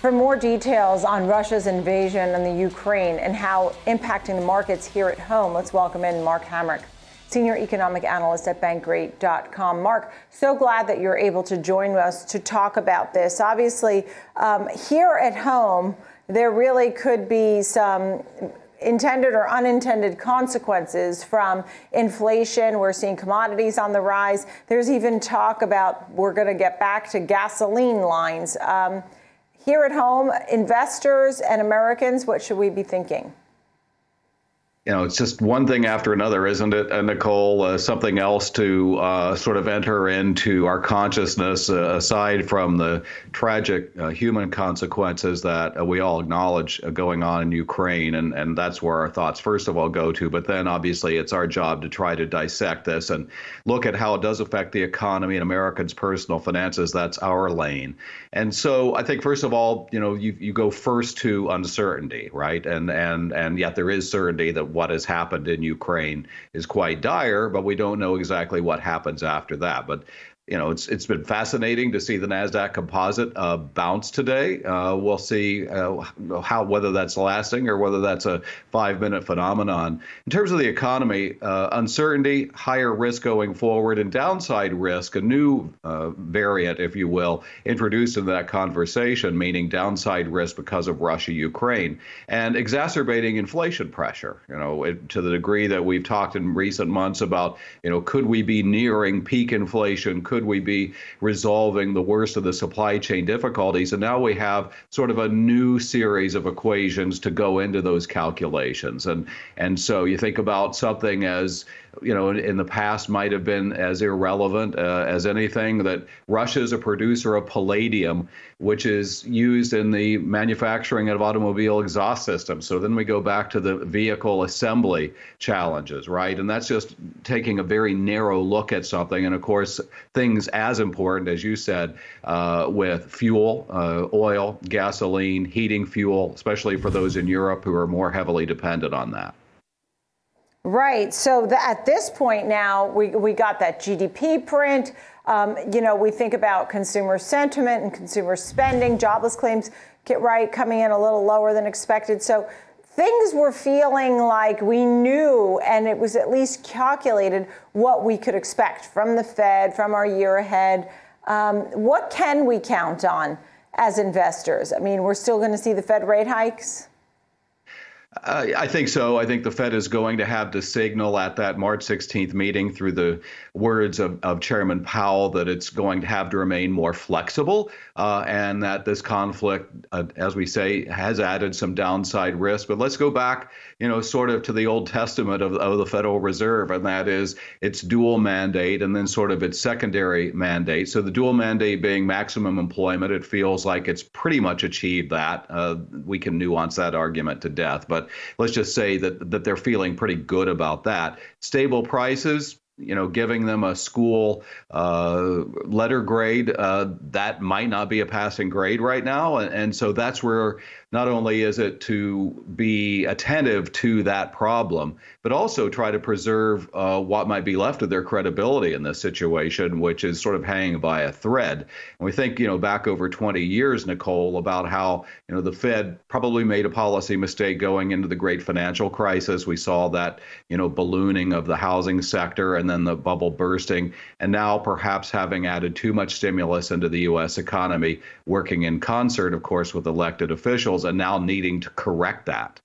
For more details on Russia's invasion on the Ukraine and how impacting the markets here at home, let's welcome in Mark Hamrick, senior economic analyst at Bankrate.com. Mark, so glad that you're able to join us to talk about this. Obviously, um, here at home, there really could be some intended or unintended consequences from inflation. We're seeing commodities on the rise. There's even talk about we're going to get back to gasoline lines. Um, here at home, investors and Americans, what should we be thinking? You know, it's just one thing after another, isn't it, uh, Nicole? Uh, something else to uh, sort of enter into our consciousness, uh, aside from the tragic uh, human consequences that we all acknowledge going on in Ukraine, and and that's where our thoughts first of all go to. But then obviously it's our job to try to dissect this and look at how it does affect the economy and Americans' personal finances. That's our lane. And so I think first of all, you know, you you go first to uncertainty, right? And and and yet there is certainty that what has happened in Ukraine is quite dire, but we don't know exactly what happens after that. But you know, it's it's been fascinating to see the Nasdaq Composite uh, bounce today. Uh, we'll see uh, how whether that's lasting or whether that's a five-minute phenomenon. In terms of the economy, uh, uncertainty, higher risk going forward, and downside risk, a new uh, variant, if you will, introduced into that conversation, meaning downside risk because of Russia-Ukraine and exacerbating inflation pressure. You know, it, to the degree that we've talked in recent months about, you know, could we be nearing peak inflation? Could could we be resolving the worst of the supply chain difficulties? And now we have sort of a new series of equations to go into those calculations. And and so you think about something as you know, in, the past might have been as irrelevant uh, as anything that Russia is a producer of palladium, which is used in the manufacturing of automobile exhaust systems. So then we go back to the vehicle assembly challenges, right? And that's just taking a very narrow look at something. And of course, things as important, as you said, uh, with fuel, uh, oil, gasoline, heating fuel, especially for those in Europe who are more heavily dependent on that. Right. So the, at this point now, we, we got that GDP print. Um, you know, we think about consumer sentiment and consumer spending, jobless claims get right coming in a little lower than expected. So things were feeling like we knew, and it was at least calculated what we could expect from the Fed, from our year ahead. Um, what can we count on as investors? I mean, we're still going to see the Fed rate hikes. Uh, I think so. I think the Fed is going to have to signal at that March 16th meeting through the words of, of Chairman Powell that it's going to have to remain more flexible uh, and that this conflict, uh, as we say, has added some downside risk. But let's go back, you know, sort of to the Old Testament of, of the Federal Reserve, and that is its dual mandate and then sort of its secondary mandate. So the dual mandate being maximum employment, it feels like it's pretty much achieved that. Uh, we can nuance that argument to death, but let's just say that that they're feeling pretty good about that. Stable prices, you know, giving them a school uh, letter grade, uh, that might not be a passing grade right now. And, and, so that's where not only is it to be attentive to that problem, but also try to preserve uh, what might be left of their credibility in this situation, which is sort of hanging by a thread. And we think, you know, back over 20 years, Nicole, about how, you know, the Fed probably made a policy mistake going into the great financial crisis. We saw that, you know, ballooning of the housing sector and then the bubble bursting. And now perhaps having added too much stimulus into the U.S. economy, working in concert, of course, with elected officials, and now needing to correct that.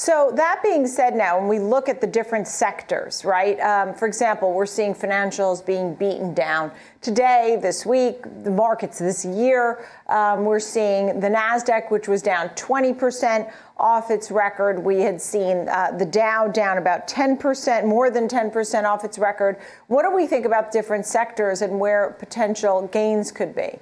So, that being said, now when we look at the different sectors, right? Um, for example, we're seeing financials being beaten down. Today, this week, the markets this year, um, we're seeing the NASDAQ, which was down 20% off its record. We had seen uh, the Dow down about 10%, more than 10% off its record. What do we think about different sectors and where potential gains could be?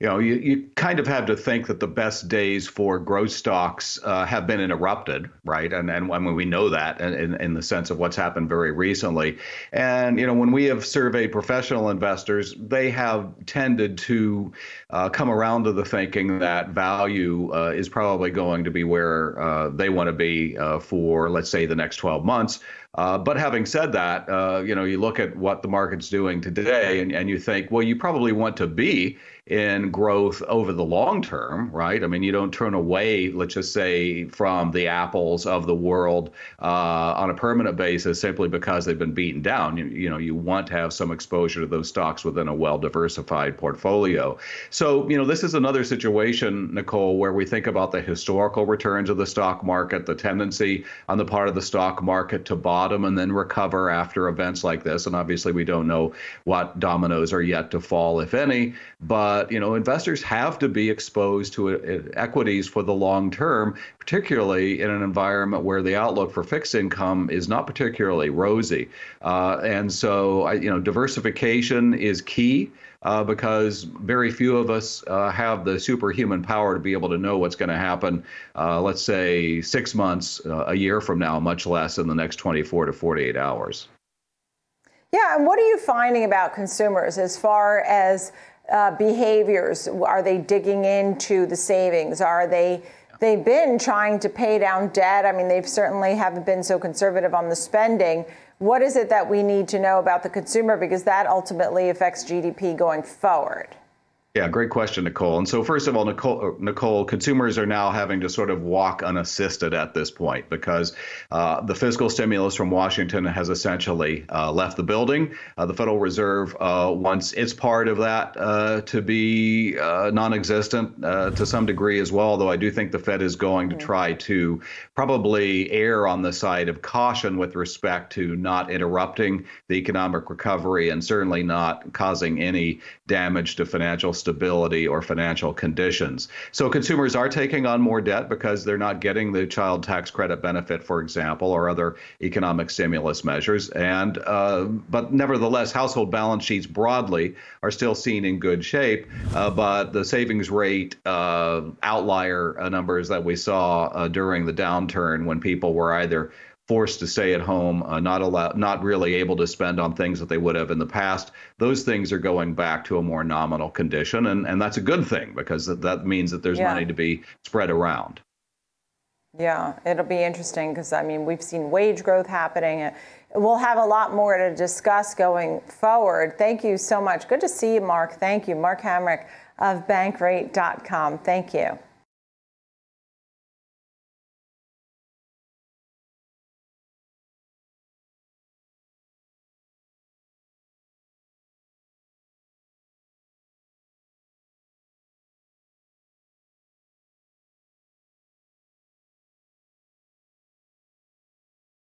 You know, you, you kind of have to think that the best days for growth stocks uh, have been interrupted, right? And and when we know that in, in the sense of what's happened very recently. And, you know, when we have surveyed professional investors, they have tended to uh, come around to the thinking that value uh, is probably going to be where uh, they want to be uh, for, let's say, the next 12 months Uh, but having said that, uh, you know, you look at what the market's doing today, and, and you think, well, you probably want to be in growth over the long term, right? I mean, you don't turn away, let's just say, from the apples of the world uh, on a permanent basis simply because they've been beaten down. You, you, know, you want to have some exposure to those stocks within a well-diversified portfolio. So, you know, this is another situation, Nicole, where we think about the historical returns of the stock market, the tendency on the part of the stock market to bottom and then recover after events like this. And obviously, we don't know what dominoes are yet to fall, if any, but you know, investors have to be exposed to uh, equities for the long term, particularly in an environment where the outlook for fixed income is not particularly rosy. Uh, and so, I, you know, diversification is key. Uh, because very few of us uh, have the superhuman power to be able to know what's going to happen, uh, let's say six months, a year from now, much less in the next 24 to 48 hours. Yeah, and what are you finding about consumers as far as uh, behaviors? Are they digging into the savings? Are they they've been trying to pay down debt? I mean, they've certainly haven't been so conservative on the spending. What is it that we need to know about the consumer because that ultimately affects GDP going forward? Yeah, great question, Nicole. And so, first of all, Nicole, Nicole, consumers are now having to sort of walk unassisted at this point because uh, the fiscal stimulus from Washington has essentially uh, left the building. Uh, the Federal Reserve uh, wants its part of that uh, to be uh, non-existent to some degree as well. Though I do think the Fed is going to try to probably err on the side of caution with respect to not interrupting the economic recovery and certainly not causing any damage to financial stability or financial conditions. So consumers are taking on more debt because they're not getting the child tax credit benefit, for example, or other economic stimulus measures. And uh, but nevertheless, household balance sheets broadly are still seen in good shape. Uh, but the savings rate uh, outlier uh, numbers that we saw uh, during the downturn, when people were either forced to stay at home, uh, not allow, not really able to spend on things that they would have in the past. Those things are going back to a more nominal condition, and and that's a good thing because that means that there's yeah. money to be spread around. Yeah, it'll be interesting because I mean we've seen wage growth happening. We'll have a lot more to discuss going forward. Thank you so much. Good to see you, Mark. Thank you, Mark Hamrick of Bankrate.com. Thank you.